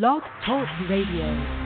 Blog Talk Radio.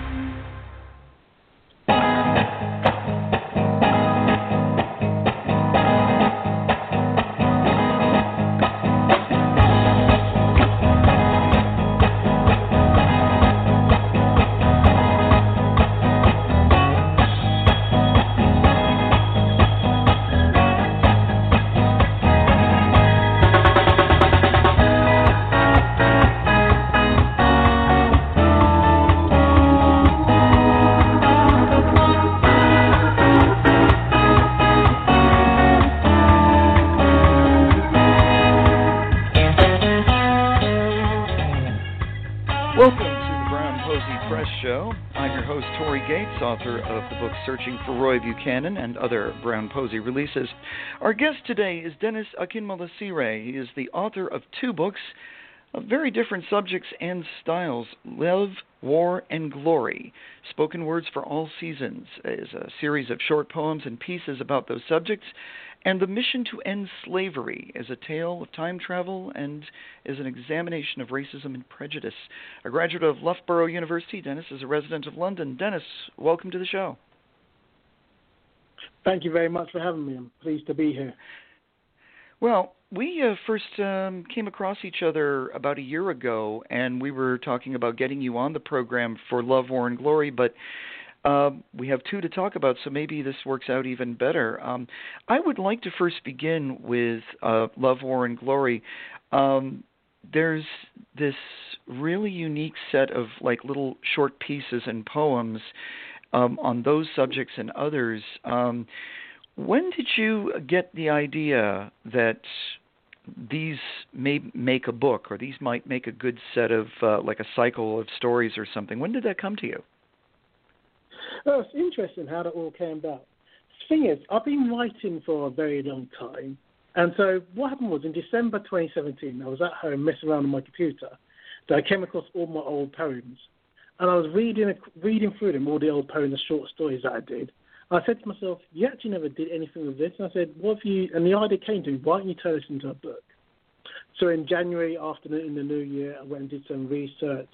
Searching for Roy Buchanan and other Brown Posey releases. Our guest today is Denis Akinmolasire. He is the author of two books of very different subjects and styles Love, War, and Glory. Spoken Words for All Seasons is a series of short poems and pieces about those subjects. And The Mission to End Slavery is a tale of time travel and is an examination of racism and prejudice. A graduate of Loughborough University, Denis is a resident of London. Denis, welcome to the show. Thank you very much for having me. I'm pleased to be here. Well, we uh, first um, came across each other about a year ago, and we were talking about getting you on the program for Love, War, and Glory, but uh, we have two to talk about, so maybe this works out even better. Um, I would like to first begin with uh, Love, War, and Glory. Um, there's this really unique set of like little short pieces and poems um, on those subjects and others. Um, when did you get the idea that these may make a book, or these might make a good set of uh, like a cycle of stories or something? When did that come to you? Well, it's interesting how that all came about. The thing is, I've been writing for a very long time. And so what happened was in December 2017, I was at home messing around on my computer. So I came across all my old poems and I was reading reading through them, all the old poems and short stories that I did. I said to myself, "You actually never did anything with this." And I said, "What if you?" And the idea came to me, "Why don't you turn this into a book?" So in January, after in the new year, I went and did some research,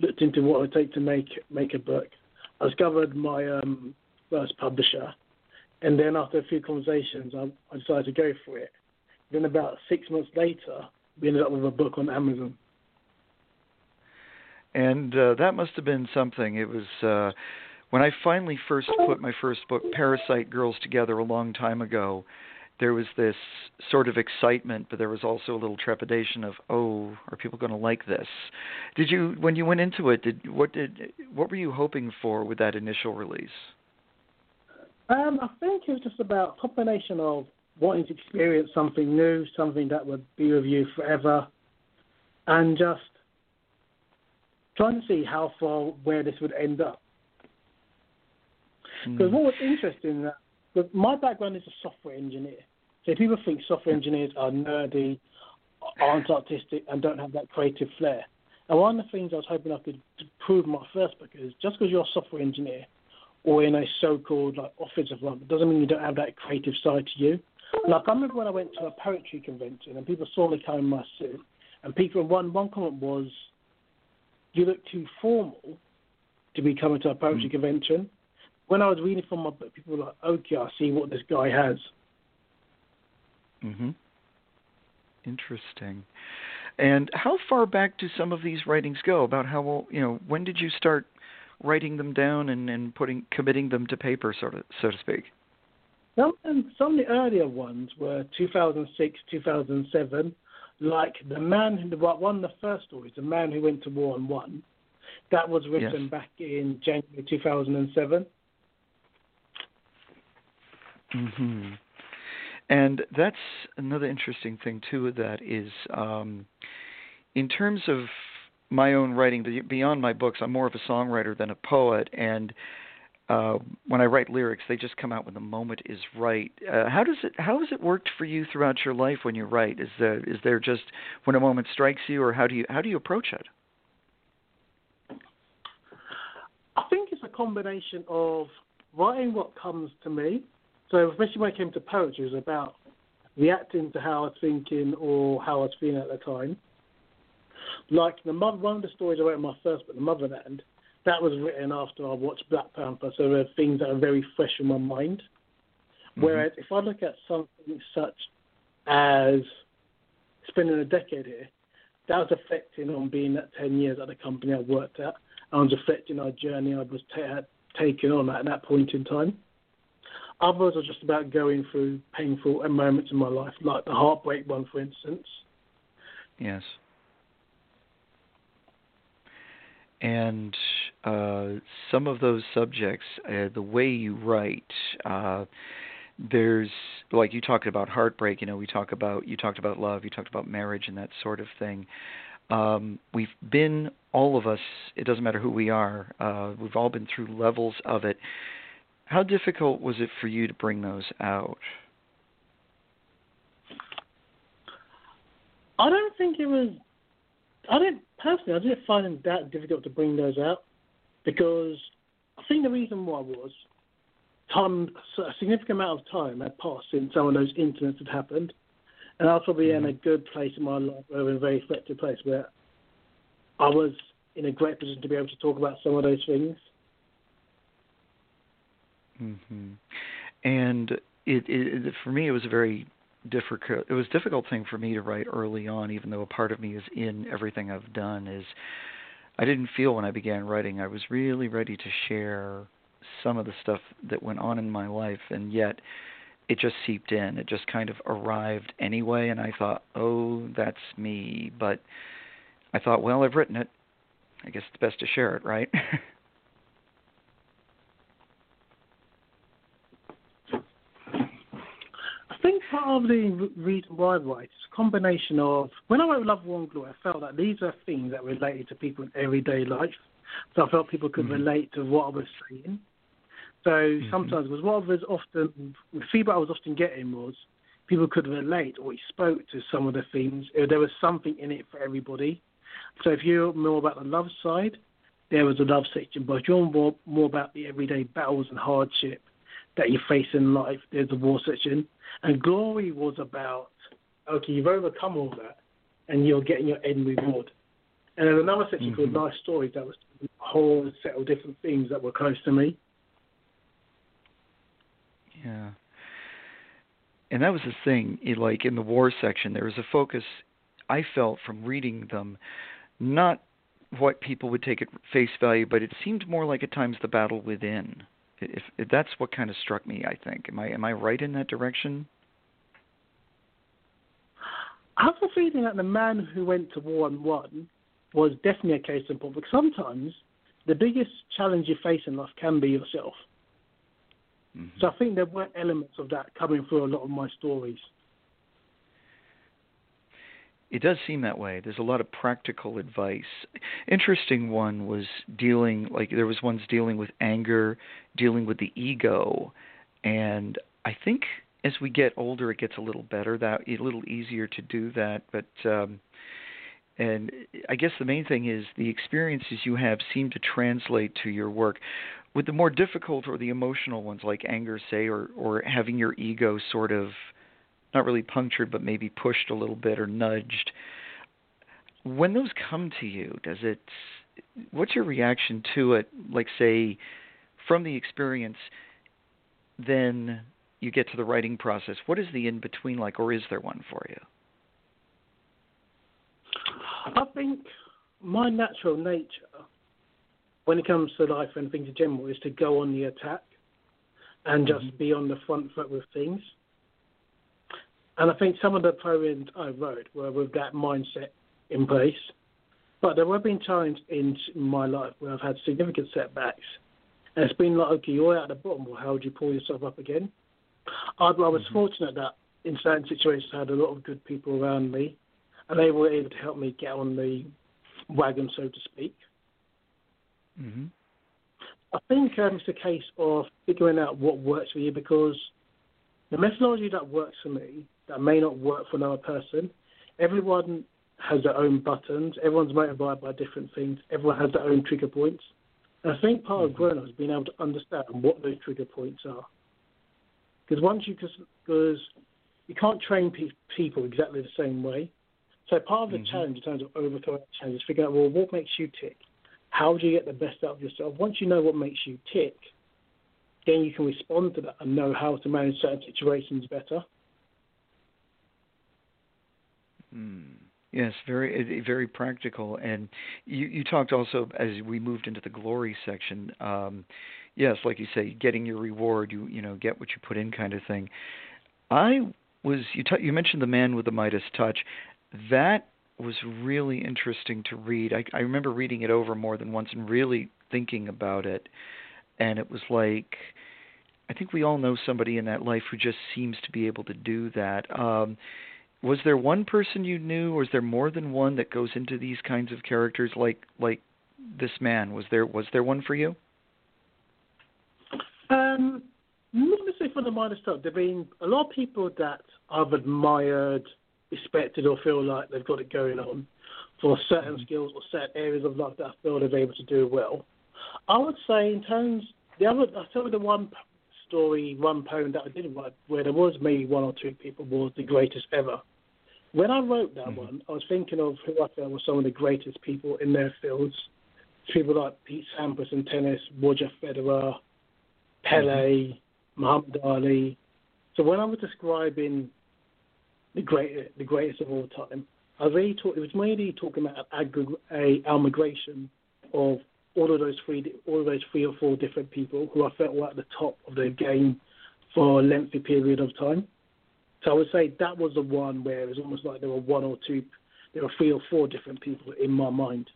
looked into what it would take to make make a book. I discovered my um, first publisher, and then after a few conversations, I, I decided to go for it. Then about six months later, we ended up with a book on Amazon and uh, that must have been something. It was uh, when I finally first put my first book, Parasite Girls, together a long time ago. There was this sort of excitement, but there was also a little trepidation of, oh, are people going to like this? Did you, when you went into it, did what did what were you hoping for with that initial release? Um, I think it was just about a combination of wanting to experience something new, something that would be with you forever, and just trying to see how far where this would end up. Because mm. what was interesting that but my background is a software engineer. So people think software engineers are nerdy, aren't artistic, and don't have that creative flair. And one of the things I was hoping I could prove in my first book is just because you're a software engineer or in a so-called like office of work doesn't mean you don't have that creative side to you. Like I remember when I went to a poetry convention and people saw me coming in my suit, and people one one comment was, you look too formal to be coming to a poetry mm. convention. When I was reading from my book, people were like, okay, I see what this guy has. Mhm. Interesting. And how far back do some of these writings go? About how well, you know when did you start writing them down and, and putting committing them to paper, sort of so to speak? Some some of the earlier ones were 2006, 2007, like the man who won the first story, the man who went to war and won. That was written yes. back in January 2007. hmm And that's another interesting thing too. That is, um, in terms of my own writing, beyond my books, I'm more of a songwriter than a poet, and uh, when I write lyrics, they just come out when the moment is right. Uh, how does it how has it worked for you throughout your life when you write? Is there is there just when a moment strikes you, or how do you how do you approach it? I think it's a combination of writing what comes to me. So especially when it came to poetry, it was about reacting to how I was thinking or how I was feeling at the time. Like the mother, one of the stories I wrote in my first book, The Motherland, that was written after I watched Black Panther, so there are things that are very fresh in my mind. Mm-hmm. Whereas if I look at something such as spending a decade here, that was affecting on being at 10 years at the company I worked at. and was affecting our journey I was ta- taking on at that point in time. Others are just about going through painful moments in my life, like the heartbreak one, for instance. Yes. And uh, some of those subjects, uh, the way you write, uh, there's like you talked about heartbreak. You know, we talk about you talked about love, you talked about marriage, and that sort of thing. Um, we've been all of us. It doesn't matter who we are. Uh, we've all been through levels of it. How difficult was it for you to bring those out? I don't think it was. I didn't personally. I didn't find it that difficult to bring those out because I think the reason why was time. A significant amount of time had passed since some of those incidents had happened, and I was probably mm-hmm. in a good place in my life, or in a very effective place where I was in a great position to be able to talk about some of those things. Mm-hmm. And it, it for me it was a very difficult it was a difficult thing for me to write early on even though a part of me is in everything I've done is I didn't feel when I began writing I was really ready to share some of the stuff that went on in my life and yet it just seeped in. It just kind of arrived anyway and I thought oh that's me. But I thought well I've written it. I guess it's best to share it right think part of the reason why I write is a combination of when I wrote Love, War and Glory, I felt that these are things that related to people in everyday life. So I felt people could mm-hmm. relate to what I was saying. So mm-hmm. sometimes, because what I was often, the feedback I was often getting was people could relate or he spoke to some of the themes. There was something in it for everybody. So if you're more about the love side, there was a love section. But if you're more, more about the everyday battles and hardship, that you face in life. There's a war section, and glory was about okay, you've overcome all that, and you're getting your end reward. And there's another section mm-hmm. called Life Stories that was a whole set of different things that were close to me. Yeah. And that was the thing, like in the war section, there was a focus I felt from reading them, not what people would take at face value, but it seemed more like at times the battle within. If, if that's what kind of struck me, I think. Am I am I right in that direction? I have a feeling that the man who went to war and won was definitely a case in point. Because sometimes the biggest challenge you face in life can be yourself. Mm-hmm. So I think there were elements of that coming through a lot of my stories. It does seem that way. There's a lot of practical advice. Interesting one was dealing like there was ones dealing with anger, dealing with the ego, and I think as we get older it gets a little better that a little easier to do that, but um and I guess the main thing is the experiences you have seem to translate to your work. With the more difficult or the emotional ones like anger say or or having your ego sort of not really punctured, but maybe pushed a little bit or nudged. When those come to you, does it? What's your reaction to it? Like, say, from the experience, then you get to the writing process. What is the in between like, or is there one for you? I think my natural nature, when it comes to life and things in general, is to go on the attack and just mm-hmm. be on the front foot with things. And I think some of the poems I wrote were with that mindset in place. But there have been times in my life where I've had significant setbacks. And it's been like, okay, you're at the bottom. Well, how would you pull yourself up again? I, I was mm-hmm. fortunate that in certain situations I had a lot of good people around me. And they were able to help me get on the wagon, so to speak. Mm-hmm. I think um, it's a case of figuring out what works for you because the methodology that works for me that may not work for another person. Everyone has their own buttons. Everyone's motivated by different things. Everyone has their own trigger points. And I think part of mm-hmm. growing up is being able to understand what those trigger points are. Because once you, because you can't train pe- people exactly the same way. So part of the Mhm. challenge in terms of overcoming challenges is figuring out well what makes you tick. How do you get the best out of yourself? Once you know what makes you tick, then you can respond to that and know how to manage certain situations better. Yes, very very practical. And you you talked also as we moved into the glory section. Um, yes, like you say, getting your reward. You you know get what you put in, kind of thing. I was you t- you mentioned the man with the Midas touch. That was really interesting to read. I, I remember reading it over more than once and really thinking about it. And it was like, I think we all know somebody in that life who just seems to be able to do that. Um, was there one person you knew, or was there more than one that goes into these kinds of characters, like like this man? Was there was there one for you? Um, not necessarily for the minor stuff. There've been a lot of people that I've admired, respected, or feel like they've got it going on for certain Mm-hmm. skills or certain areas of life that I feel they're able to do well. I would say, in terms, the other, I tell you the one story, one poem that I did write, where there was maybe one or two people was the greatest ever. When I wrote that Mhm. one, I was thinking of who I felt were some of the greatest people in their fields. People like Pete Sampras in tennis, Roger Federer, Pele, Muhammad Ali. So when I was describing the great, the greatest of all time, I was really talk, it was mainly talking about an a amalgamation of all of those three, all of those three or four different people who I felt were at the top of their game for a lengthy period of time. So I would say that was the one where it was almost like there were one or two, there were three or four different people in my mind.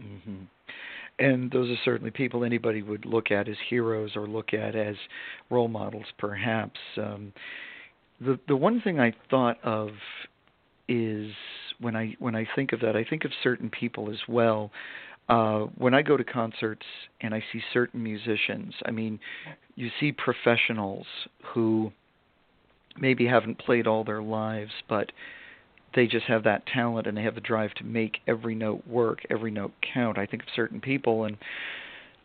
hmm And those are certainly people anybody would look at as heroes or look at as role models, perhaps. Um, the the one thing I thought of is when I when I think of that, I think of certain people as well. Uh, when I go to concerts and I see certain musicians, I mean, you see professionals who maybe haven't played all their lives, but they just have that talent and they have the drive to make every note work, every note count. I think of certain people and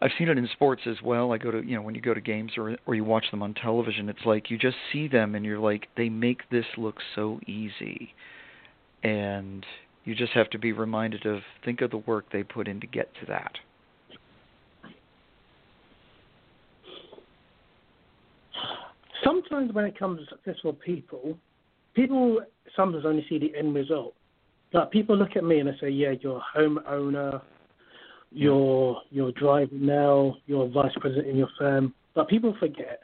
I've seen it in sports as well. I go to, you know, when you go to games or or you watch them on television, it's like you just see them and you're like they make this look so easy. And you just have to be reminded of think of the work they put in to get to that. Sometimes when it comes to successful people, people sometimes only see the end result. Like people look at me and they say, "Yeah, you're a homeowner, you're you're driving now, you're a vice president in your firm." But people forget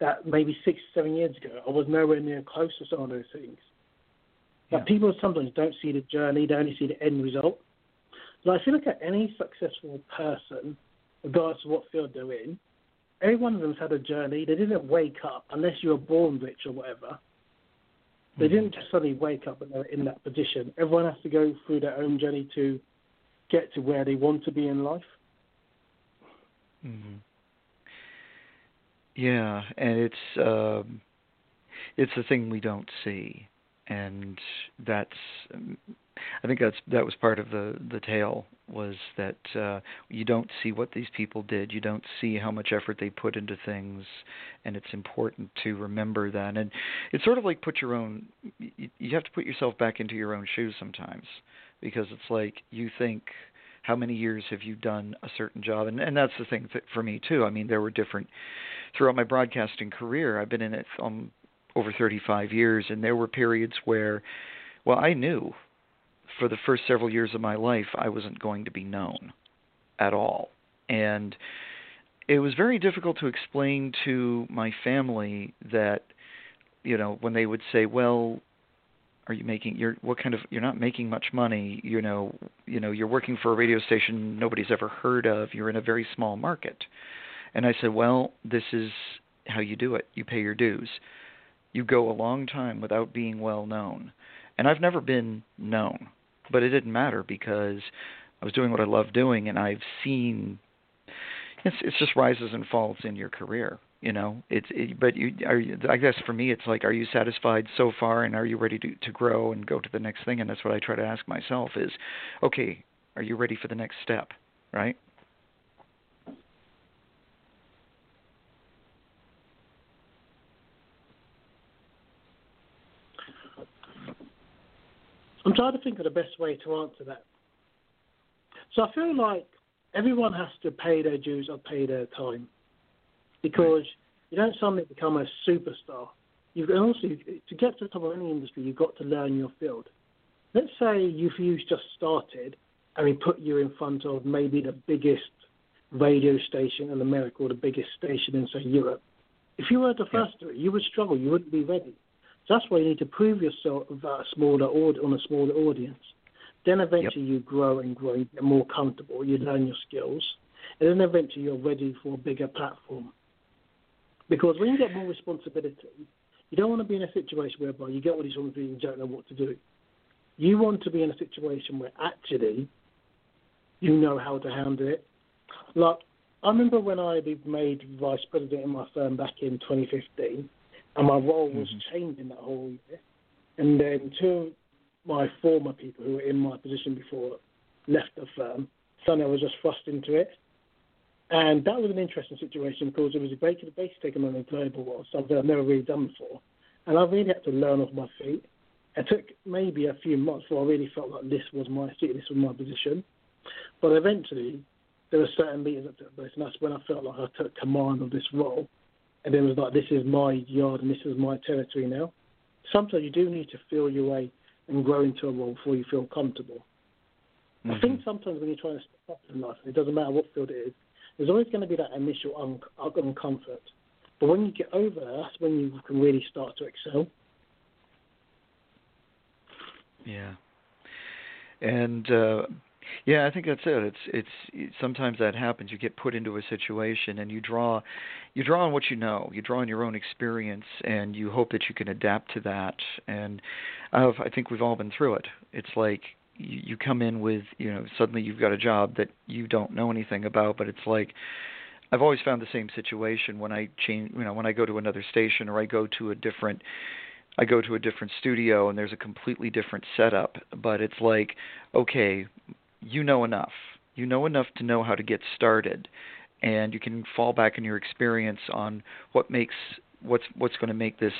that maybe six, seven years ago, I was nowhere near close to some of those things. But Yeah. people sometimes don't see the journey; they only see the end result. Like if you look at any successful person, regardless of what field they're in, every one of them's had a journey. They didn't wake up unless you were born rich or whatever. They Mm-hmm. didn't just suddenly wake up and they're in that position. Everyone has to go through their own journey to get to where they want to be in life. hmm Yeah, and it's um it's the thing we don't see, and that's um, I think that's that was part of the the tale was that uh you don't see what these people did. You don't see how much effort they put into things, and it's important to remember that. And it's sort of like put your own you, you have to put yourself back into your own shoes sometimes because it's like you think how many years have you done a certain job and and that's the thing for me too i mean there were different throughout my broadcasting career i've been in it um over 35 years and there were periods where well i knew for the first several years of my life i wasn't going to be known at all. And it was very difficult to explain to my family that you know when they would say well are you making you're what kind of you're not making much money you know you know you're working for a radio station nobody's ever heard of you're in a very small market. And i said well this is how you do it. You pay your dues you go a long time without being well known. And i've never been known but it didn't matter because i was doing what i love doing and i've seen it's it's just rises and falls in your career you know? It's it, but you are you, i guess for me it's like are you satisfied so far and are you ready to to grow and go to the next thing? And that's what i try to ask myself is okay are you ready for the next step right I'm trying to think of the best way to answer that. So I feel like everyone has to pay their dues or pay their time because you don't suddenly become a superstar. You've also to get to the top of any industry, you've got to learn your field. Let's say you've just started, and we put you in front of maybe the biggest radio station in America or the biggest station in say Europe. If you were the first yeah. you would struggle. You wouldn't be ready. So that's why you need to prove yourself a smaller on a smaller audience. Then eventually yep. you grow and grow, you get more comfortable, you learn your skills, and then eventually you're ready for a bigger platform. Because when you get more responsibility, you don't want to be in a situation whereby you get all these responsibilities and you don't know what to do. You want to be in a situation where actually you know how to handle it. Like I remember when I made vice president in my firm back in 2015, and my role was mm-hmm. changing that whole year. And then two of my former people who were in my position before left the firm. Suddenly I was just thrust into it. And that was an interesting situation because it was a basically taking on a global role, something I've never really done before. And I really had to learn off my feet. It took maybe a few months before I really felt like this was my seat, this was my position. But eventually, there were certain meetings that took place, and that's when I felt like I took command of this role. And then it was like, this is my yard and this is my territory now. Sometimes you do need to feel your way and grow into a role before you feel comfortable. Mm-hmm. I think sometimes when you're trying to step up in life, it doesn't matter what field it is, there's always going to be that initial un- uncomfort. But when you get over that, that's when you can really start to excel. Yeah. And uh, yeah, I think that's it. It's it's sometimes that happens. You get put into a situation and you draw you draw on what you know. You draw on your own experience and you hope that you can adapt to that. And I've, I think we've all been through it. It's like you, you come in with, you know, suddenly you've got a job that you don't know anything about, but it's like I've always found the same situation when I change, you know, when I go to another station or I go to a different I go to a different studio and there's a completely different setup, but it's like, okay, you know enough. You know enough to know how to get started, and you can fall back on your experience on what makes what's what's going to make this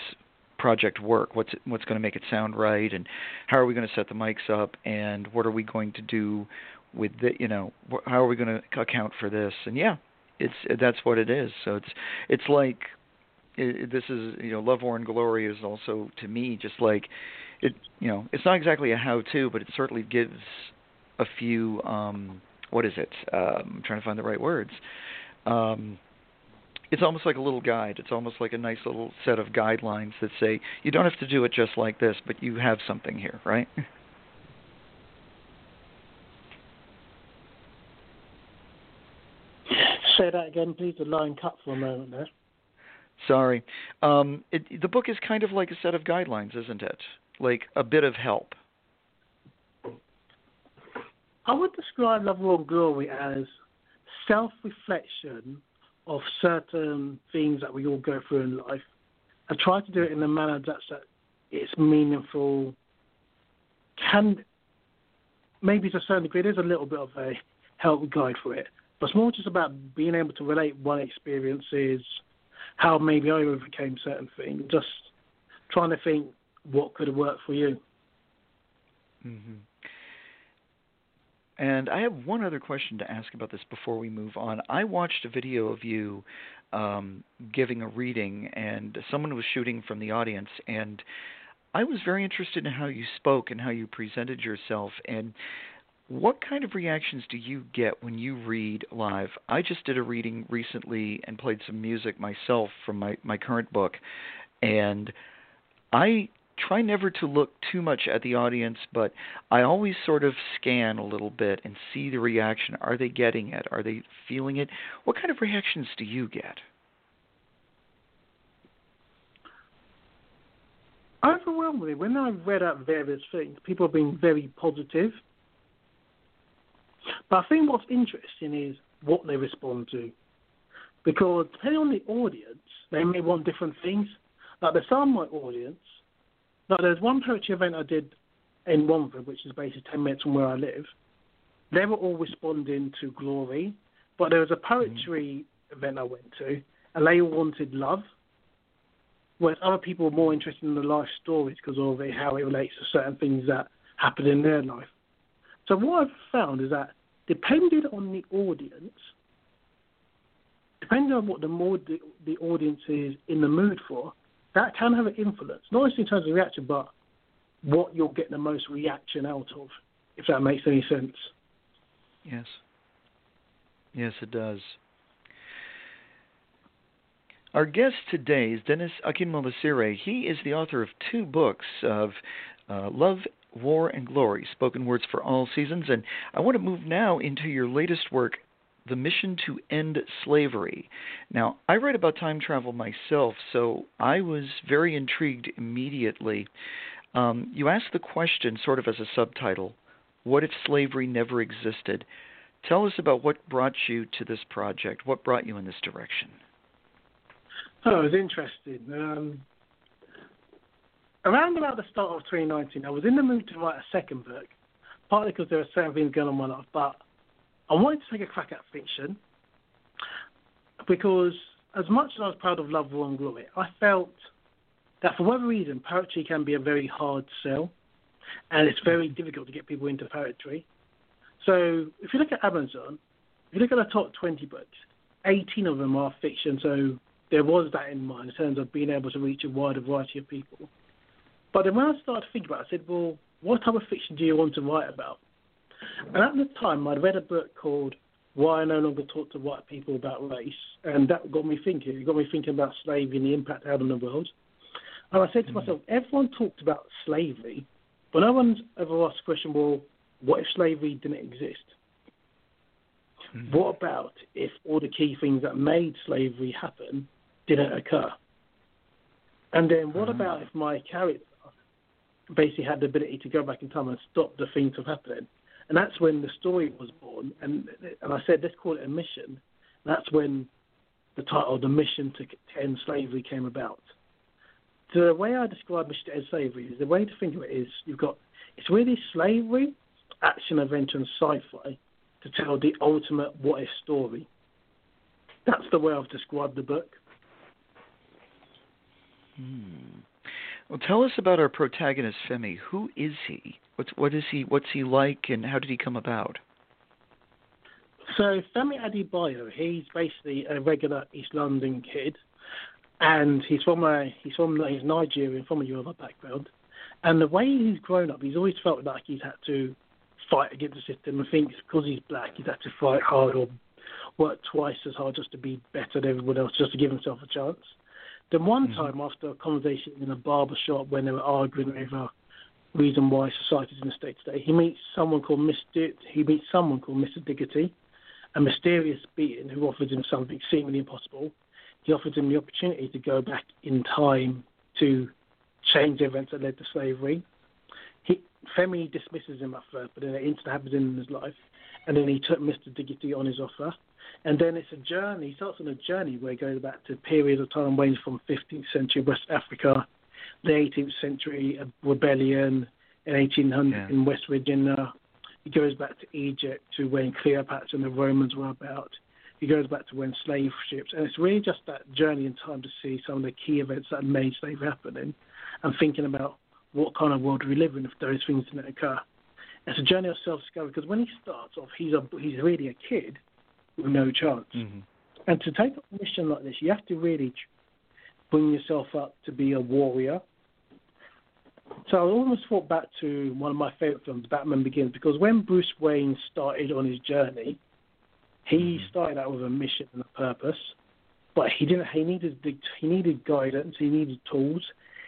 project work. What's what's going to make it sound right, and how are we going to set the mics up, and what are we going to do with the you know how are we going to account for this? And yeah, it's that's what it is. So it's it's like it, this is you know love war and glory is also to me just like it you know it's not exactly a how to but it certainly gives a few um, what is it? Um, I'm trying to find the right words. Um, it's almost like a little guide. It's almost like a nice little set of guidelines that say you don't have to do it just like this, but you have something here, right? Say that again, please. The line cut for a moment there. Sorry. Um, it, the book is kind of like a set of guidelines, isn't it? Like a bit of help. I would describe Love War and Glory as self reflection of certain things that we all go through in life. I try to do it in a manner that's that it's meaningful. Can maybe to a certain degree there's a little bit of a help guide for it. But it's more just about being able to relate one experiences, how maybe I overcame certain things, just trying to think what could have worked for you. Mm-hmm. And I have one other question to ask about this before we move on. I watched a video of you um, giving a reading, and someone was shooting from the audience, and I was very interested in how you spoke and how you presented yourself. And what kind of reactions do you get when you read live? I just did a reading recently and played some music myself from my, my current book, and I try never to look too much at the audience, but I always sort of scan a little bit and see the reaction. Are they getting it? Are they feeling it? What kind of reactions do you get? Overwhelmingly, when I've read out various things, people have been very positive. But I think what's interesting is what they respond to. Because depending on the audience, they may want different things. Like there's some my audience now, there's one poetry event I did in Romford, which is basically 10 minutes from where I live. They were all responding to glory, but there was a poetry mm. event I went to, and they all wanted love, whereas other people were more interested in the life stories because of it, how it relates to certain things that happened in their life. So what I've found is that depending on the audience, depending on what the mood the, the audience is in the mood for, that can have an influence, not just in terms of reaction, but what you'll get the most reaction out of, if that makes any sense. Yes. Yes, it does. Our guest today is Denis Akinmolasire. He is the author of two books of uh, Love, War, and Glory, Spoken Words for All Seasons. And I want to move now into your latest work, The Mission to End Slavery. Now, I write about time travel myself, so I was very intrigued immediately. Um, you asked the question, sort of as a subtitle What if slavery never existed? Tell us about what brought you to this project. What brought you in this direction? Oh, it was interesting. Um, around about the start of 2019, I was in the mood to write a second book, partly because there were certain things going on my life, but I wanted to take a crack at fiction because as much as I was proud of Love, War and Glory, I felt that for whatever reason, poetry can be a very hard sell, and it's very difficult to get people into poetry. So if you look at Amazon, if you look at the top 20 books, 18 of them are fiction, so there was that in mind in terms of being able to reach a wider variety of people. But then when I started to think about it, I said, well, what type of fiction do you want to write about? And at the time, I'd read a book called Why I No Longer Talk to White People About Race, and that got me thinking. It got me thinking about slavery and the impact it had on the world. And I said to myself, everyone talked about slavery, but no one's ever asked the question, well, what if slavery didn't exist? Mm-hmm. What about if all the key things that made slavery happen didn't occur. And then what mm. about if my character basically had the ability to go back in time and stop the things from happening? And that's when the story was born. And and I said, let's call it a mission. That's when the title, The Mission to End Slavery, came about. The way I describe Mission to End Slavery is the way to think of it is you've got it's really slavery, action, adventure, and sci-fi to tell the ultimate what if story. That's the way I've described the book. Hmm. Well, tell us about our protagonist, Femi. Who is he? What's what is he? What's he like, and how did he come about? So Femi Adebayo, he's basically a regular East London kid, and he's from a he's from he's Nigerian, from a Yoruba background, and the way he's grown up, he's always felt like he's had to fight against the system and thinks because he's black, he's had to fight hard or work twice as hard just to be better than everyone else, just to give himself a chance. Then one mm-hmm. time after a conversation in a barber shop when they were arguing over reason why society's in the state today, he meets someone called Mr. He meets someone called Mr. Diggity, a mysterious being who offers him something seemingly impossible. He offers him the opportunity to go back in time to change events that led to slavery. He, Femi dismisses him at first, but then an incident happens in his life, and then he took Mr. Diggity on his offer. And then it's a journey. He starts on a journey where he goes back to periods of time ranging from 15th century West Africa, the 18th century uh, rebellion in 1800 yeah. in West Virginia. He goes back to Egypt to when Cleopatra and the Romans were about. He goes back to when slave ships, and it's really just that journey in time to see some of the key events that made slavery happening, and thinking about what kind of world we live in if those things didn't occur. It's a journey of self-discovery because when he starts off, he's a he's really a kid, no chance. Mm-hmm. And to take a mission like this, you have to really bring yourself up to be a warrior. So I almost thought back to one of my favorite films, Batman Begins, because when Bruce Wayne started on his journey, he mm-hmm. started out with a mission and a purpose, but he didn't. He needed he needed guidance. He needed tools.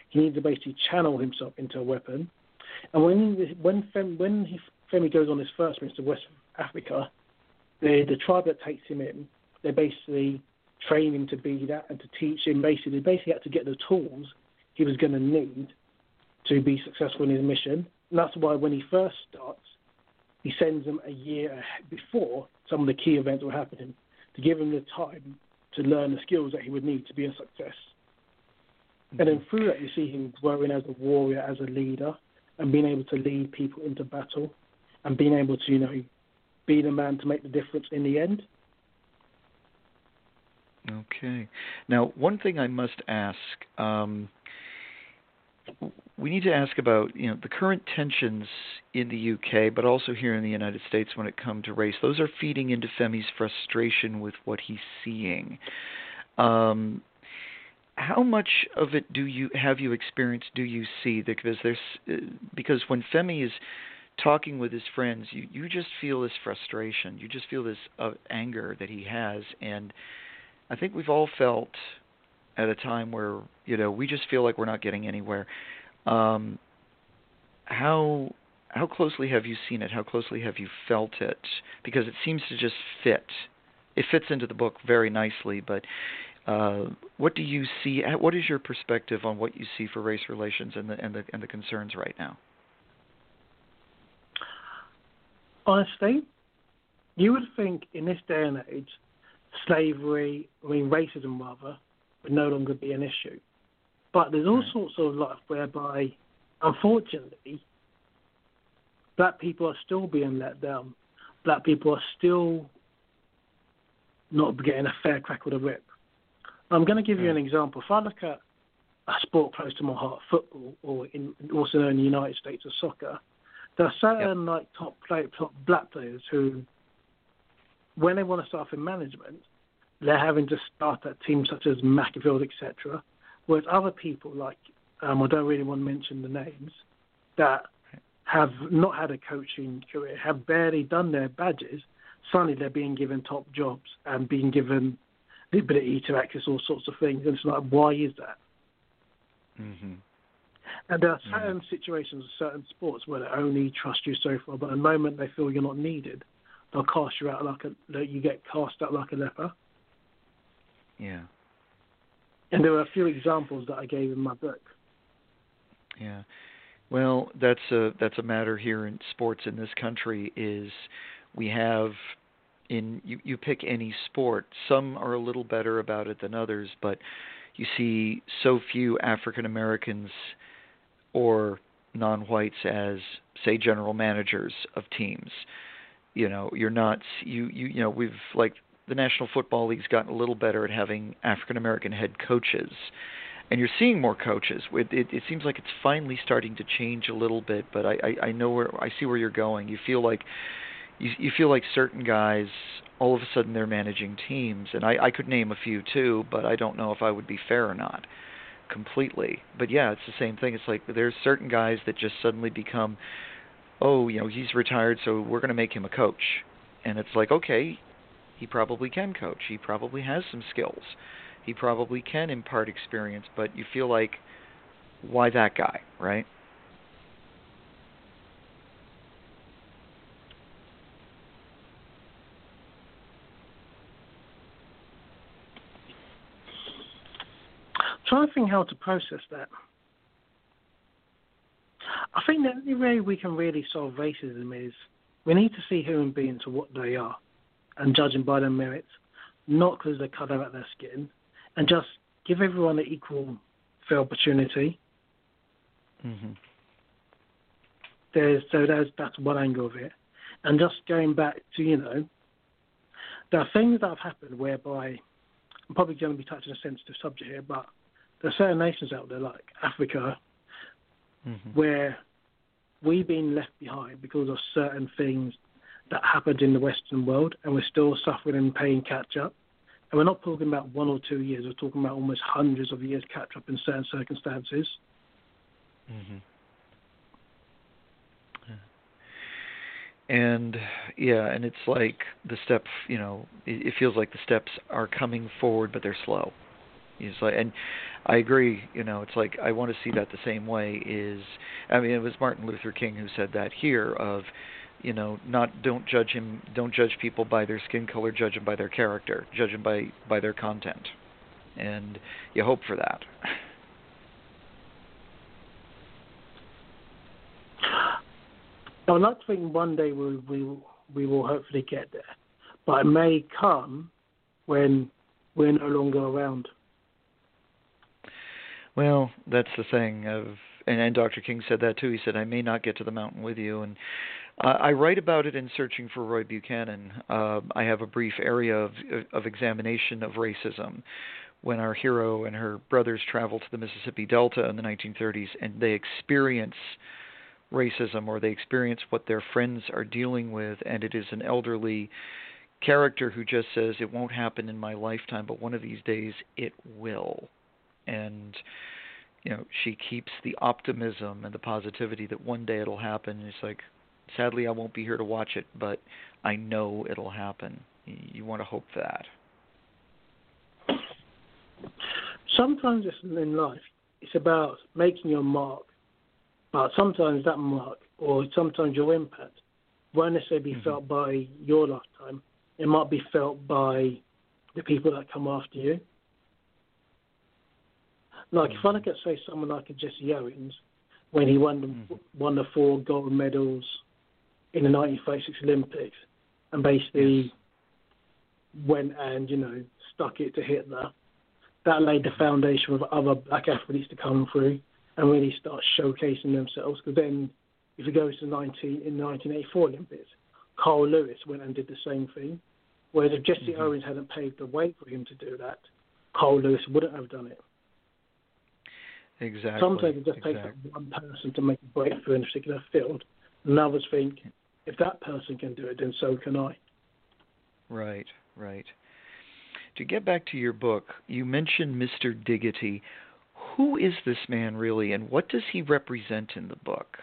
He needed to basically channel himself into a weapon. And when he, when Fem, when he, Femi goes on his first mission to West Africa, the the tribe that takes him in, they basically train him to be that and to teach him. Basically, they basically had to get the tools he was going to need to be successful in his mission. And that's why when he first starts, he sends them a year before some of the key events were happening to give him the time to learn the skills that he would need to be a success. Mm-hmm. And then mm-hmm. through that, you see him growing as a warrior, as a leader, and being able to lead people into battle, and being able to, you know, be the man to make the difference in the end. Okay. Now, one thing I must ask: um, we need to ask about you know the current tensions in the UK, but also here in the United States when it comes to race. Those are feeding into Femi's frustration with what he's seeing. Um, how much of it do you have you experienced? Do you see because there's uh, because when Femi is talking with his friends, you you just feel this frustration. You just feel this uh, anger that he has, and I think we've all felt at a time where you know we just feel like we're not getting anywhere. Um, how how closely have you seen it? How closely have you felt it? Because it seems to just fit. It fits into the book very nicely, but uh, what do you see? What is your perspective on what you see for race relations and the and the and the concerns right now? Honestly, you would think in this day and age, slavery, I mean racism rather, would no longer be an issue. But there's all right. sorts of life whereby, unfortunately, black people are still being let down. Black people are still not getting a fair crack with a whip. I'm going to give you an hmm. example. If I look at a sport close to my heart, football, or in, also known in the United States as soccer, there are certain yep. like top play, top black players who, when they want to start in management, they're having to start at teams such as Macclesfield, etc. Whereas other people, like um, I don't really want to mention the names, that have not had a coaching career, have barely done their badges, suddenly they're being given top jobs and being given the ability to access all sorts of things. And it's like, why is that? Mm-hmm. And there are certain mm-hmm. situations, certain sports where they only trust you so far, but the moment they feel you're not needed, they'll cast you out like a, you get cast out like a leper. Yeah. And there are a few examples that I gave in my book. Yeah. Well, that's a that's a matter here in sports in this country is we have in you you pick any sport, some are a little better about it than others, but you see so few African Americans or non-whites as say general managers of teams. You know, you're not you you you know, we've like the National Football League's gotten a little better at having African American head coaches, and you're seeing more coaches. It, it, it seems like it's finally starting to change a little bit, but I, I, I know where I see where you're going. You feel like you, you feel like certain guys all of a sudden they're managing teams, and I, I could name a few too, but I don't know if I would be fair or not completely. But yeah, it's the same thing. It's like there's certain guys that just suddenly become, oh, you know, he's retired, so we're going to make him a coach, and it's like okay, he probably can coach. He probably has some skills. He probably can impart experience, but you feel like, why that guy, right? Trying to think how to process that. I think the only way we can really solve racism is we need to see human beings for what they are and judging by their merits, not because they cut out of their skin, and just give everyone an equal fair opportunity. Mm-hmm. There's so there's that's one angle of it, and just going back to you know, there are things that have happened whereby I'm probably going to be touching a sensitive subject here, but there are certain nations out there like Africa mm-hmm. where we've been left behind because of certain things that happened in the Western world, and we're still suffering and paying catch up. And we're not talking about one or two years; we're talking about almost hundreds of years catch up in certain circumstances. Mm-hmm. And yeah, and it's like the steps. You know, it, it feels like the steps are coming forward, but they're slow. It's like, and I agree. You know, it's like I want to see that the same way. Is I mean, it was Martin Luther King who said that here of you know not don't judge him don't judge people by their skin color judge them by their character judge them by by their content and you hope for that I would like to think one day we we we will hopefully get there, but it may come when we're no longer around. Well, that's the thing of, and, and Dr. King said that too. He said, "I may not get to the mountain with you," and I write about it in Searching for Roy Buchanan. Uh, I have a brief area of, of examination of racism when our hero and her brothers travel to the Mississippi Delta in the 1930s and they experience racism or they experience what their friends are dealing with, and it is an elderly character who just says, It won't happen in my lifetime, but one of these days it will. And you know, she keeps the optimism and the positivity that one day it'll happen. And it's like, sadly, I won't be here to watch it, but I know it'll happen. You want to hope for that. Sometimes in life, it's about making your mark, but sometimes that mark or sometimes your impact won't necessarily be mm-hmm. felt by your lifetime. It might be felt by the people that come after you. Like if I look at say someone like a Jesse Owens, when he won the, mm. won the four gold medals in the 1936 Olympics, and basically yes. went and you know stuck it to Hitler, that laid the foundation for other black athletes to come through and really start showcasing themselves. Because then, if you go to 19 in the 1984 Olympics, Carl Lewis went and did the same thing. Whereas if Jesse mm-hmm. Owens hadn't paved the way for him to do that, Carl Lewis wouldn't have done it. Exactly. Sometimes it just exactly. takes one person to make a breakthrough in a particular field, and others think if that person can do it, then so can I. Right, right. To get back to your book, you mentioned Mr. Diggity. Who is this man really, and what does he represent in the book?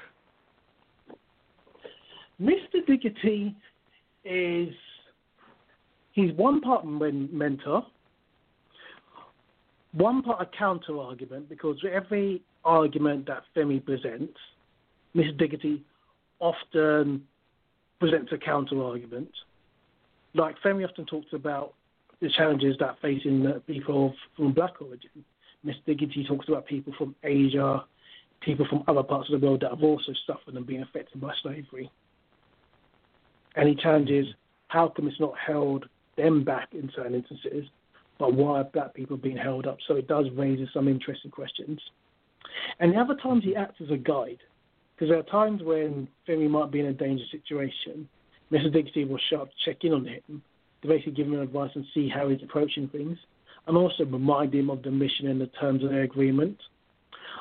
Mr. Diggity is he's one part mentor, one part a counter argument because every argument that Femi presents, Mr. Diggity often presents a counter argument. Like Femi often talks about the challenges that facing people from black origin. Mr. Diggity talks about people from Asia, people from other parts of the world that have also suffered and been affected by slavery. He challenges how come it's not held them back in certain instances but why are black people being held up? So it does raise some interesting questions. And the other times he mm-hmm. acts as a guide, because there are times when Femi might be in a dangerous situation. Mr. Diggity will show up to check in on him to basically give him advice and see how he's approaching things, and also remind him of the mission and the terms of their agreement.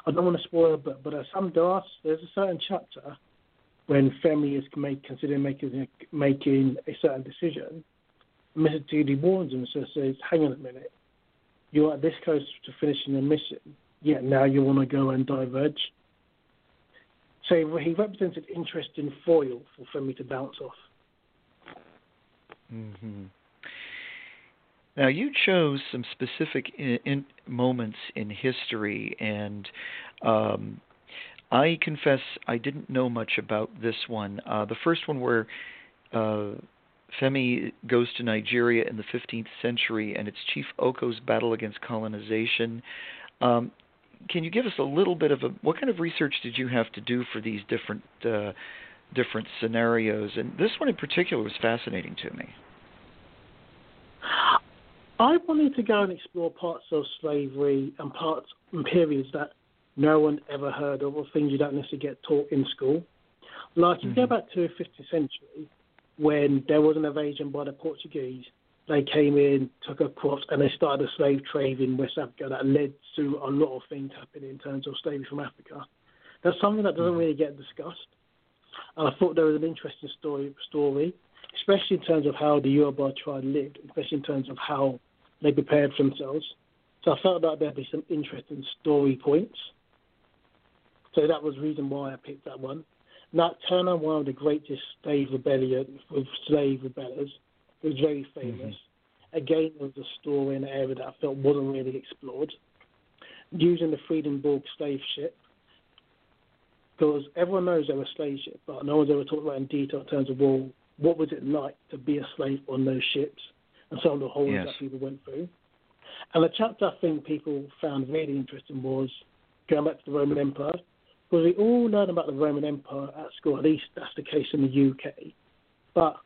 I don't want to spoil, but but some there are, there's a certain chapter when Femi is make, considering making making a certain decision, Mr. Judy warns him and says, hang on a minute, you're at this close to finishing the mission, yet now you want to go and diverge. So he represents an interesting foil for Femi to bounce off. Mm-hmm. Now, you chose some specific in, in moments in history, and um, I confess I didn't know much about this one. Uh, the first one where uh, Femi goes to Nigeria in the 15th century, and it's Chief Oko's battle against colonization. Um, can you give us a little bit of a what kind of research did you have to do for these different uh, different scenarios? And this one in particular was fascinating to me. I wanted to go and explore parts of slavery and parts and periods that no one ever heard of, or things you don't necessarily get taught in school. Like if you mm-hmm. go back to the 15th century, when there was an invasion by the Portuguese, they came in, took across, and they started a slave trade in West Africa that led to a lot of things happening in terms of slavery from Africa. That's something that doesn't really get discussed. And I thought there was an interesting story, story, especially in terms of how the Yoruba tribe lived, especially in terms of how they prepared for themselves. So I felt that there'd be some interesting story points. So that was the reason why I picked that one. Nat Turner, one of the greatest slave rebellion with slave rebellers, was very famous. Mm-hmm. Again, it was a story in an area that I felt wasn't really explored. Using the Fredensborg slave ship, because everyone knows they were slave ships, but no one's ever talked about in detail in terms of well, what was it like to be a slave on those ships, and some of the horrors yes. that people went through. And the chapter I think people found really interesting was going back to the Roman Empire because we all learn about the Roman Empire at school. At least that's the case in the UK. But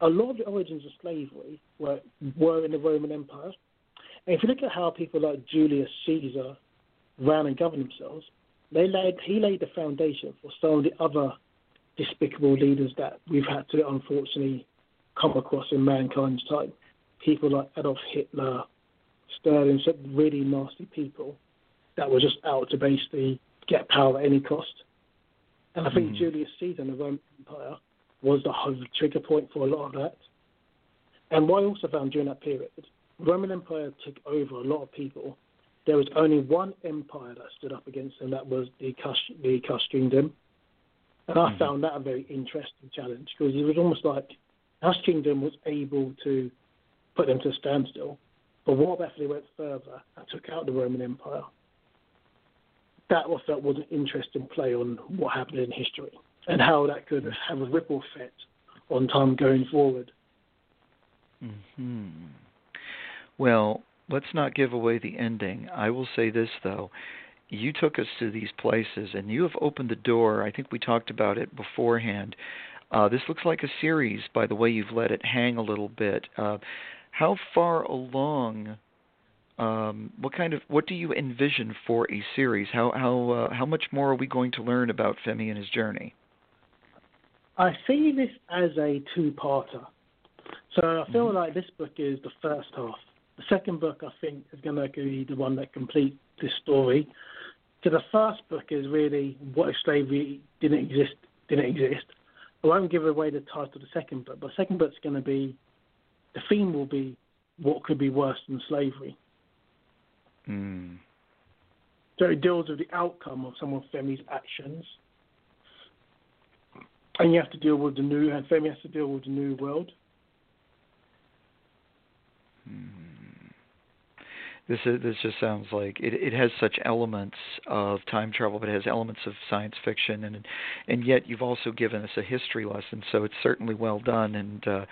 a lot of the origins of slavery were were in the Roman Empire. And if you look at how people like Julius Caesar ran and governed themselves, they laid he laid the foundation for some of the other despicable leaders that we've had to unfortunately come across in mankind's time. People like Adolf Hitler, Stalin, some really nasty people that were just out to basically get power at any cost. And I think Mhm. Julius Caesar and the Roman Empire was the whole trigger point for a lot of that. And what I also found during that period, Roman Empire took over a lot of people. There was only one empire that stood up against them, that was the Kush- the Kingdom. And I Mhm. found that a very interesting challenge because it was almost like Kush Kingdom was able to put them to a standstill. But what if they went further and took out the Roman Empire? That I felt was an interesting play on what happened in history and how that could have a ripple effect on time going forward. Hmm. Well, let's not give away the ending. I will say this though. You took us to these places and you have opened the door. I think we talked about it beforehand. Uh, this looks like a series by the way you've let it hang a little bit. Uh, how far along um, what kind of what do you envision for a series? How how uh, how much more are we going to learn about Femi and his journey? I see this as a two-parter. So I feel Mhm. like this book is the first half. The second book, I think, is going to be the one that completes this story. So the first book is really what if slavery didn't exist? Didn't exist. I won't give away the title of the second book, but the second book's going to be the theme will be what could be worse than slavery. Mm. So it deals with the outcome of some of Femi's actions. And you have to deal with the new, and Femi has to deal with the new world. Hmm. This is, this just sounds like it. It has such elements of time travel, but it has elements of science fiction, and and yet you've also given us a history lesson. So it's certainly well done, and uh,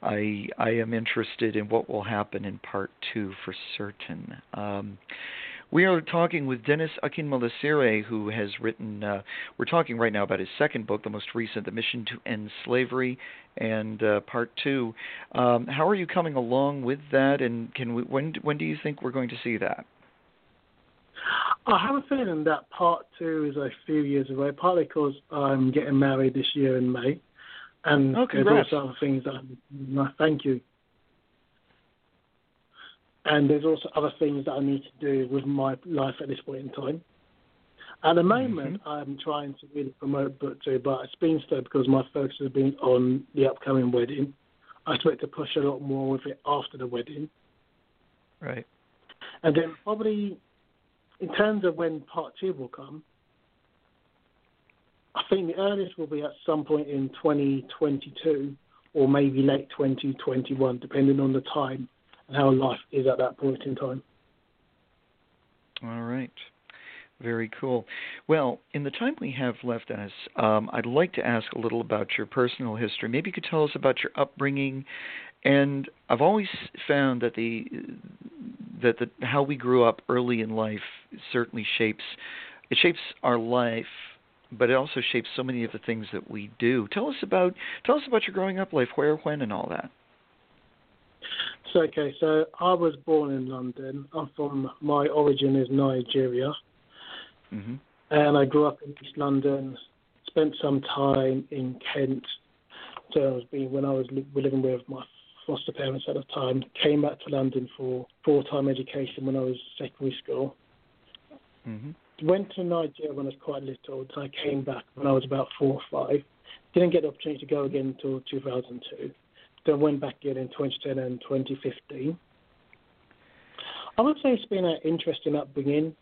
I I am interested in what will happen in part two for certain. Um, we are talking with Denis Akinmolasire, who has written. Uh, we're talking right now about his second book, the most recent, "The Mission to End Slavery," and uh, part two. Um, how are you coming along with that? And can we? When when do you think we're going to see that? I have a feeling that part two is a few years away, partly because I'm getting married this year in May. And Oh, there's congrats. also other things that I'm, thank you. And there's also other things that I need to do with my life at this point in time. At the moment, mm-hmm. I'm trying to really promote book two, but it's been slow because my focus has been on the upcoming wedding. I expect to push a lot more with it after the wedding. Right. And then probably in terms of when part two will come, I think the earliest will be at some point in 2022 or maybe late 2021, depending on the time and how life is at that point in time. All right. Very cool. Well, in the time we have left, us, um, I'd like to ask a little about your personal history. Maybe you could tell us about your upbringing. And I've always found that the that the how we grew up early in life certainly shapes it shapes our life, but it also shapes so many of the things that we do. Tell us about tell us about your growing up life, where, when, and all that. So, okay, so I was born in London. I'm from, my origin is Nigeria. hmm and I grew up in East London. Spent some time in Kent. So I was being when I was li- living with my foster parents at the time. Came back to London for full time education when I was secondary school. hmm Went to Nigeria when I was quite little. Then I came back when I was about four or five. Didn't get the opportunity to go again until 2002. Then went back again in 2010 and 2015. I would say it's been an interesting upbringing.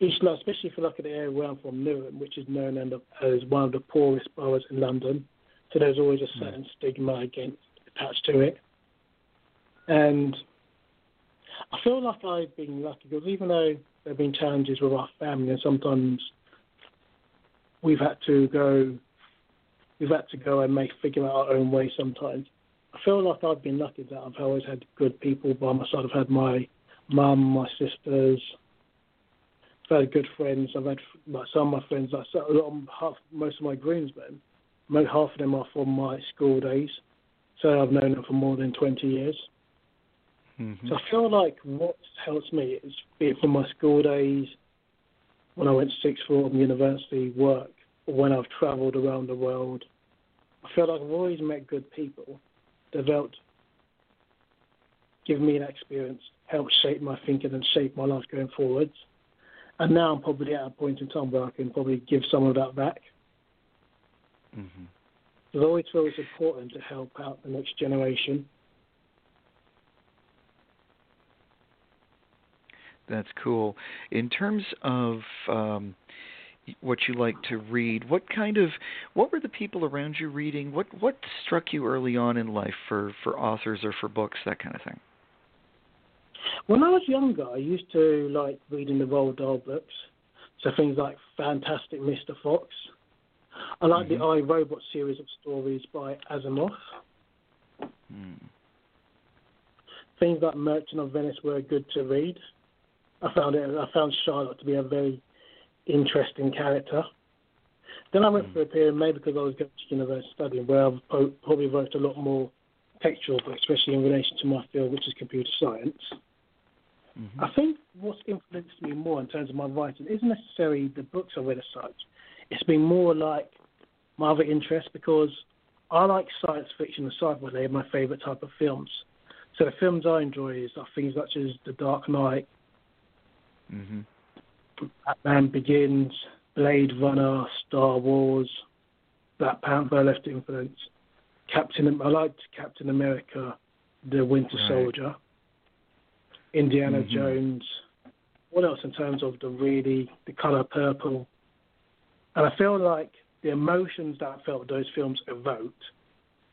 East London, especially if you look at the area where I'm from, Newham, which is known as one of the poorest boroughs in London. So there's always a certain mm. stigma against attached to it. And I feel like I've been lucky because even though there have been challenges with our family and sometimes we've had to go we've had to go and make figure out our own way sometimes. I feel like I've been lucky that I've always had good people by my side. I've had my mum, my sisters, I've had good friends. I've had like some of my friends, like a lot of, half, most of my groomsmen, half of them are from my school days, so I've known them for more than 20 years. hmm So I feel like what helps me is, be it from my school days, when I went to sixth form, university, work, or when I've travelled around the world. I feel like I've always met good people, developed given me that experience, helped shape my thinking and shape my life going forwards. And now I'm probably at a point in time where I can probably give some of that back. Mm-hmm. I always feel it's important to help out the next generation. That's cool. In terms of um, what you like to read, what kind of what were the people around you reading? What what struck you early on in life for for authors or for books, that kind of thing? When I was younger, I used to like reading the Roald Dahl books, so things like Fantastic Mr. Fox. I like mm-hmm. the I Robot series of stories by Asimov. Mm. Things like Merchant of Venice were good to read. I found it. I found Shylock to be a very interesting character. Then I went mm. through a period, maybe because I was going to university studying, where I probably wrote a lot more textual books, especially in relation to my field, which is computer science. Mm-hmm. I think what's influenced me more in terms of my writing isn't necessarily the books I read as such. It's been more like my other interests because I like science fiction and sci-fi. They're my favourite type of films. So the films I enjoy is things such as The Dark Knight, mm-hmm. Batman Begins, Blade Runner, Star Wars, Black Panther left influence. Captain, I liked Captain America, The Winter right. Soldier, Indiana mm-hmm. Jones. What else in terms of the really the color purple? And I feel like the emotions that I felt those films evoked,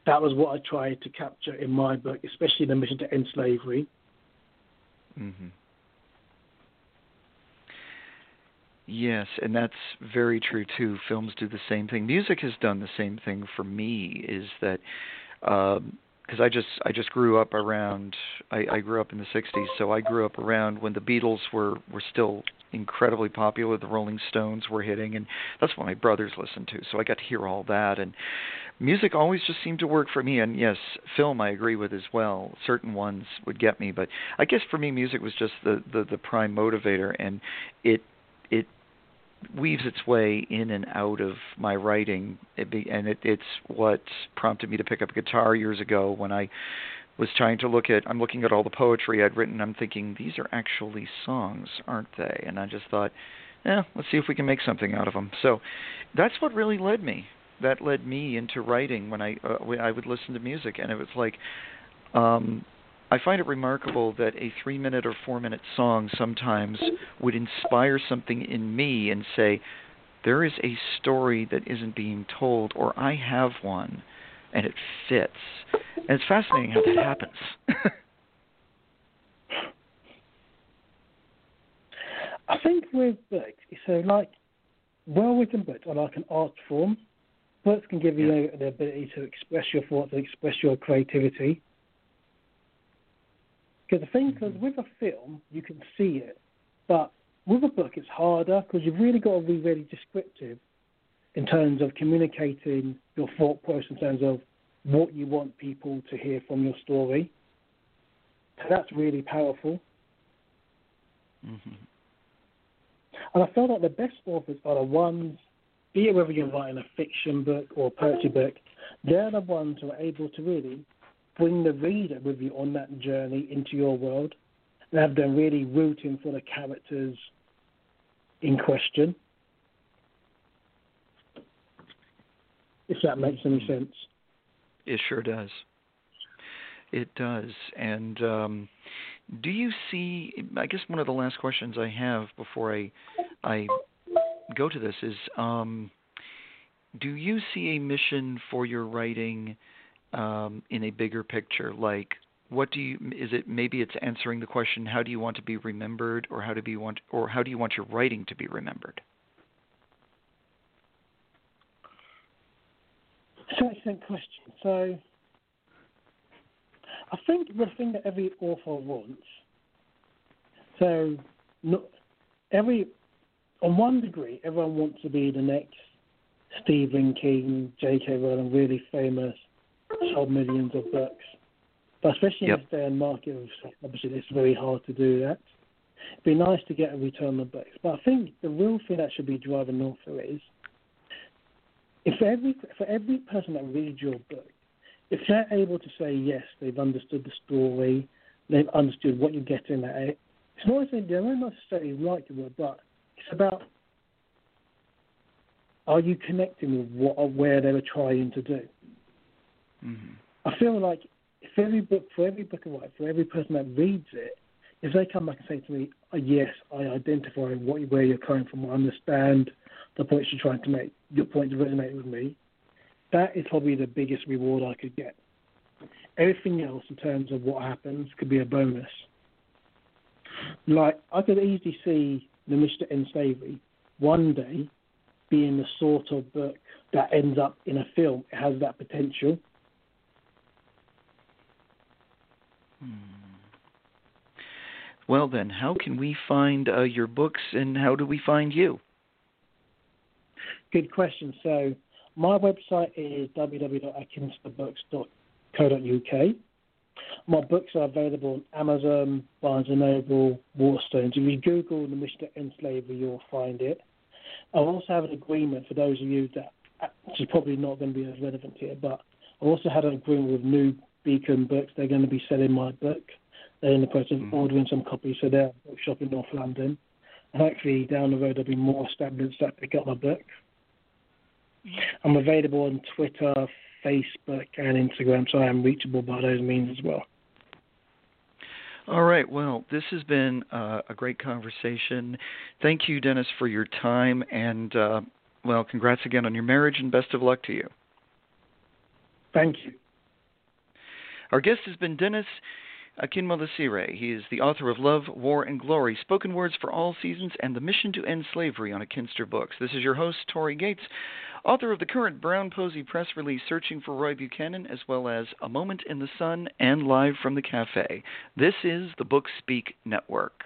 that was what I tried to capture in my book, especially the mission to end slavery. Mm-hmm. Yes, and that's very true too. Films do the same thing. Music has done the same thing for me. Is that because um, I just I just grew up around I, I grew up in the '60s, so I grew up around when the Beatles were were still incredibly popular. The Rolling Stones were hitting, and that's what my brothers listened to. So I got to hear all that, and music always just seemed to work for me. And yes, film I agree with as well. Certain ones would get me, but I guess for me, music was just the the, the prime motivator, and it it weaves its way in and out of my writing, it be, and it, it's what prompted me to pick up a guitar years ago when I was trying to look at. I'm looking at all the poetry I'd written. I'm thinking these are actually songs, aren't they? And I just thought, yeah, let's see if we can make something out of them. So that's what really led me. That led me into writing when I uh, when I would listen to music, and it was like. Um, I find it remarkable that a three minute or four minute song sometimes would inspire something in me and say, there is a story that isn't being told, or I have one, and it fits. And it's fascinating how that happens. I think with books, so like well written books are like an art form. Books can give you yeah. the ability to express your thoughts and express your creativity. Because the thing, because with a film, you can see it, but with a book, it's harder because you've really got to be really descriptive in terms of communicating your thought process in terms of what you want people to hear from your story. So that's really powerful. Mm-hmm. And I feel like the best authors are the ones, be it whether you're writing a fiction book or a poetry book, they're the ones who are able to really bring the reader with you on that journey into your world and have them really rooting for the characters in question. If that makes any mm-hmm. sense. It sure does. It does. And um, do you see? I guess one of the last questions I have before I I go to this is: um, Do you see a mission for your writing um, in a bigger picture? Like, what do you? Is it maybe it's answering the question, how do you want to be remembered, or how do you want, or how do you want your writing to be remembered? So excellent question. So I think the thing that every author wants. So not every on one degree, everyone wants to be the next Stephen King, J.K. Rowling, really famous sold millions of books. But especially yep. in this day and market, obviously it's very hard to do that. It'd be nice to get a return on books. But I think the real thing that should be driving an author is if every for every person that reads your book, if they're able to say yes, they've understood the story, they've understood what you're getting at it. It's not necessarily, they don't necessarily like the word, but it's about are you connecting with what or where they were trying to do? Mm-hmm. I feel like if every book, for every book I write, for every person that reads it, if they come back and say to me, oh, "Yes, I identify what, where you're coming from, I understand the points you're trying to make, your points resonate with me," that is probably the biggest reward I could get. Everything else, in terms of what happens, could be a bonus. Like I could easily see the to End Slavery one day being the sort of book that ends up in a film. It has that potential. Hmm. Well, then, how can we find uh, your books and how do we find you? Good question. So, my website is www.akinsterbooks.co.uk. My books are available on Amazon, Barnes & Noble, Waterstones. If you Google The Mission to End Slavery, you'll find it. I also have an agreement for those of you that, which is probably not going to be as relevant here, but I also had an agreement with New Beacon Books. They're going to be selling my book. They're in the process of mm-hmm. ordering some copies, so they're a bookshop in North London. And hopefully down the road there'll be more establishments that pick up my book. I'm available on Twitter, Facebook, and Instagram, so I am reachable by those means as well. All right. Well, this has been uh, a great conversation. Thank you, Denis, for your time, and uh, well, congrats again on your marriage, and best of luck to you. Thank you. Our guest has been Denis Akinmolasire. He is the author of Love, War, and Glory, Spoken Words for All Seasons, and The Mission to End Slavery on Akinster Books. This is your host, Tory Gates, author of the current Brown Posey press release, Searching for Roy Buchanan, as well as A Moment in the Sun and Live from the Cafe. This is the Book Speak Network.